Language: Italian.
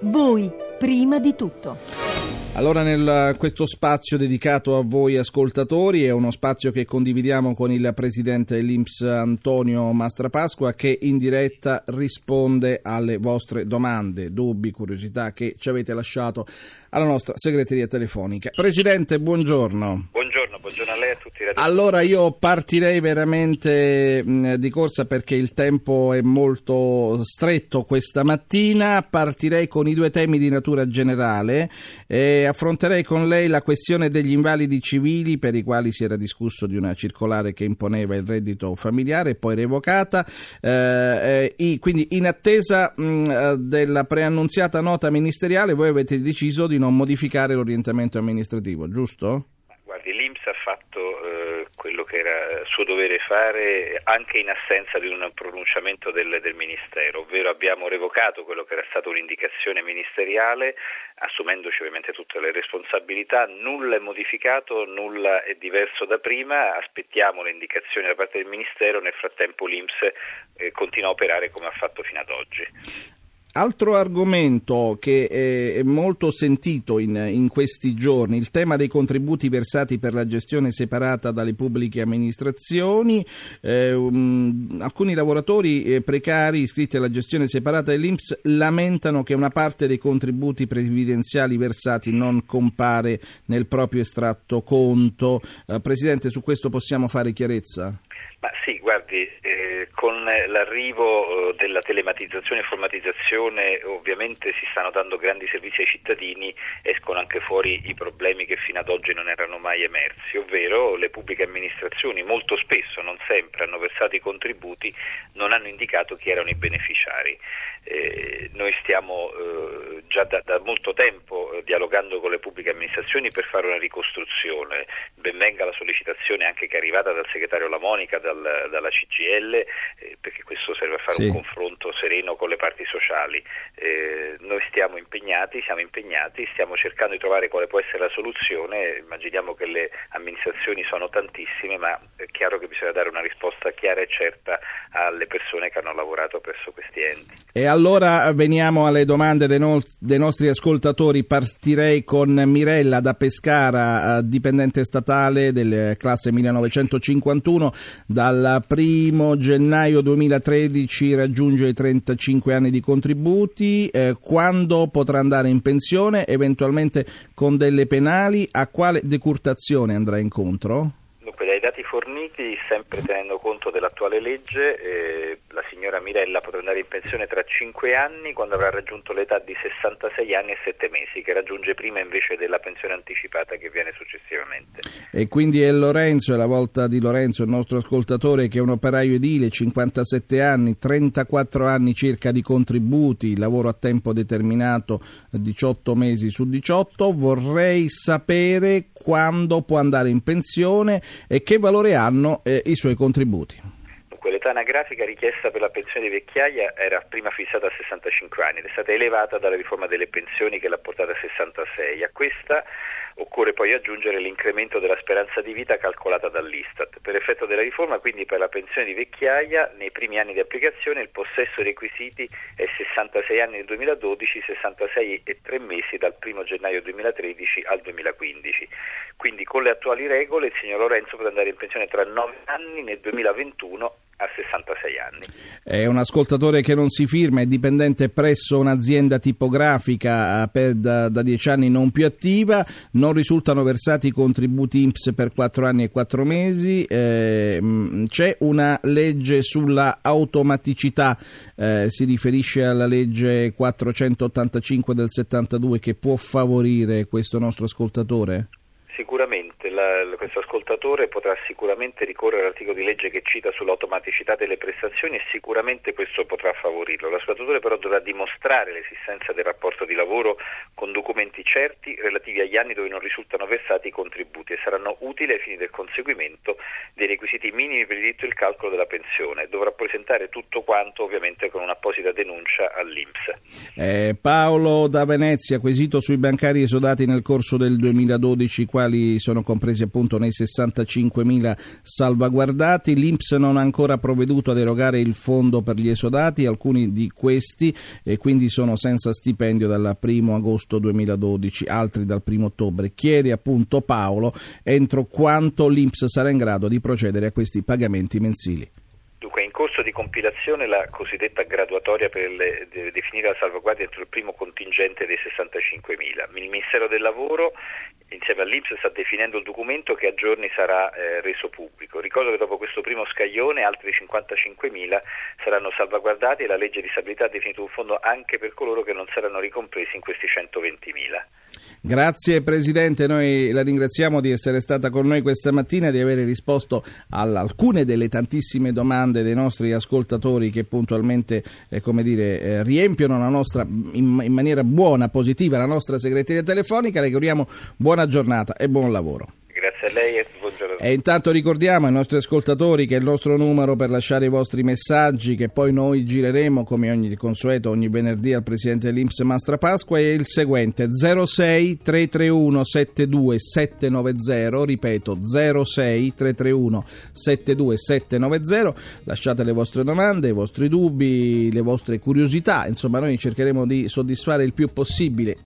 Voi, prima di tutto. Allora, nel, questo spazio dedicato a voi ascoltatori è uno spazio che condividiamo con il presidente dell'Inps Antonio Mastrapasqua che in diretta risponde alle vostre domande, dubbi, curiosità che ci avete lasciato alla nostra segreteria telefonica. Presidente, buongiorno. Buongiorno, buongiorno a lei e a tutti. Allora io partirei veramente di corsa perché il tempo è molto stretto questa mattina, partirei con i due temi di natura generale e affronterei con lei la questione degli invalidi civili per i quali si era discusso di una circolare che imponeva il reddito familiare poi revocata, eh, eh, quindi in attesa della preannunziata nota ministeriale voi avete deciso di non modificare l'orientamento amministrativo, giusto? Guardi, l'Inps ha fatto eh, quello che era suo dovere fare anche in assenza di un pronunciamento del, del, Ministero, ovvero abbiamo revocato quello che era stata un'indicazione ministeriale, assumendoci ovviamente tutte le responsabilità, nulla è modificato, nulla è diverso da prima, aspettiamo le indicazioni da parte del Ministero, nel frattempo l'Inps eh, continua a operare come ha fatto fino ad oggi. Altro argomento che è molto sentito in, in, questi giorni, il tema dei contributi versati per la gestione separata dalle pubbliche amministrazioni. Eh, um, alcuni lavoratori eh, precari iscritti alla gestione separata dell'Inps lamentano che una parte dei contributi previdenziali versati non compare nel proprio estratto conto. Eh, Presidente, su questo possiamo fare chiarezza? Ma sì, guardi, eh, con l'arrivo eh, della telematizzazione e informatizzazione ovviamente si stanno dando grandi servizi ai cittadini, escono anche fuori i problemi che fino ad oggi non erano mai emersi, ovvero le pubbliche amministrazioni molto spesso, non sempre, hanno versato i contributi, non hanno indicato chi erano i beneficiari. Eh, noi stiamo eh, già da, da, molto tempo eh, dialogando con le pubbliche amministrazioni per fare una ricostruzione. Benvenga la sollecitazione anche che è arrivata dal segretario Lamonica, dal, dalla CGL, eh, perché questo serve a fare sì. un confronto sereno con le parti sociali. Eh, noi stiamo impegnati, siamo impegnati, stiamo cercando di trovare quale può essere la soluzione. Immaginiamo che le amministrazioni sono tantissime, ma è chiaro che bisogna dare una risposta chiara e certa alle persone che hanno lavorato presso questi enti. E allora veniamo alle domande dei, no- dei nostri ascoltatori. Partirei con Mirella da Pescara, eh, dipendente statale del classe 1951. Dal primo gennaio 2013 raggiunge i 35 anni di contributi. Eh, quando potrà andare in pensione? Eventualmente con delle penali? A quale decurtazione andrà incontro? Dunque, dai dati forniti, sempre tenendo conto dell'attuale legge, eh, signora Mirella potrà andare in pensione tra 5 anni quando avrà raggiunto l'età di 66 anni e 7 mesi, che raggiunge prima invece della pensione anticipata che viene successivamente. E quindi è Lorenzo, è la volta di Lorenzo, il nostro ascoltatore, che è un operaio edile, 57 anni, 34 anni circa di contributi, lavoro a tempo determinato, 18 mesi su 18. Vorrei sapere quando può andare in pensione e che valore hanno eh, i suoi contributi. L'età anagrafica richiesta per la pensione di vecchiaia era prima fissata a 65 anni ed è stata elevata dalla riforma delle pensioni che l'ha portata a 66. A questa occorre poi aggiungere l'incremento della speranza di vita calcolata dall'Istat. Per effetto della riforma, quindi per la pensione di vecchiaia, nei primi anni di applicazione il possesso dei requisiti è 66 anni nel 2012, 66 e 3 mesi dal 1 gennaio 2013 al 2015. Quindi con le attuali regole il signor Lorenzo potrà andare in pensione tra 9 anni nel 2021 a 66 anni. È un ascoltatore che non si firma, è dipendente presso un'azienda tipografica eh, per, da, da 10 anni non più attiva, non risultano versati contributi INPS per 4 anni e 4 mesi, eh, c'è una legge sulla automaticità, eh, si riferisce alla legge 485 del 72 che può favorire questo nostro ascoltatore? Sicuramente la, questo ascoltatore potrà sicuramente ricorrere all'articolo di legge che cita sull'automaticità delle prestazioni e sicuramente questo potrà favorirlo. L'ascoltatore però dovrà dimostrare l'esistenza del rapporto di lavoro con documenti certi relativi agli anni dove non risultano versati i contributi e saranno utili ai fini del conseguimento dei requisiti minimi per il diritto e il calcolo della pensione. Dovrà presentare tutto quanto ovviamente con un'apposita denuncia all'Inps. Eh, Paolo da Venezia, quesito sui bancari esodati nel corso del 2012, quali sono compresi appunto conto nei 65.000 salvaguardati. L'Inps non ha ancora provveduto ad erogare il fondo per gli esodati, alcuni di questi e quindi sono senza stipendio dal 1 agosto 2012, altri dal 1 ottobre. Chiede appunto Paolo entro quanto l'Inps sarà in grado di procedere a questi pagamenti mensili corso di compilazione la cosiddetta graduatoria per le, de, definire la salvaguardia entro il primo contingente dei 65.000. Il Ministero del Lavoro insieme all'Inps sta definendo il documento che a giorni sarà eh, reso pubblico. Ricordo che dopo questo primo scaglione altri 55.000 saranno salvaguardati e la legge di stabilità ha definito un fondo anche per coloro che non saranno ricompresi in questi 120.000. Grazie Presidente, noi la ringraziamo di essere stata con noi questa mattina e di aver risposto a alcune delle tantissime domande dei nostri ascoltatori che puntualmente eh, dire, eh, riempiono la nostra, in, in maniera buona, positiva la nostra segreteria telefonica. Le auguriamo buona giornata e buon lavoro. Grazie a lei. E intanto ricordiamo ai nostri ascoltatori che il nostro numero per lasciare i vostri messaggi, che poi noi gireremo come ogni consueto ogni venerdì al Presidente dell'Inps Mastra Pasqua, è il seguente 06 331 72 790, ripeto 06 331 72 790, lasciate le vostre domande, i vostri dubbi, le vostre curiosità, insomma noi cercheremo di soddisfare il più possibile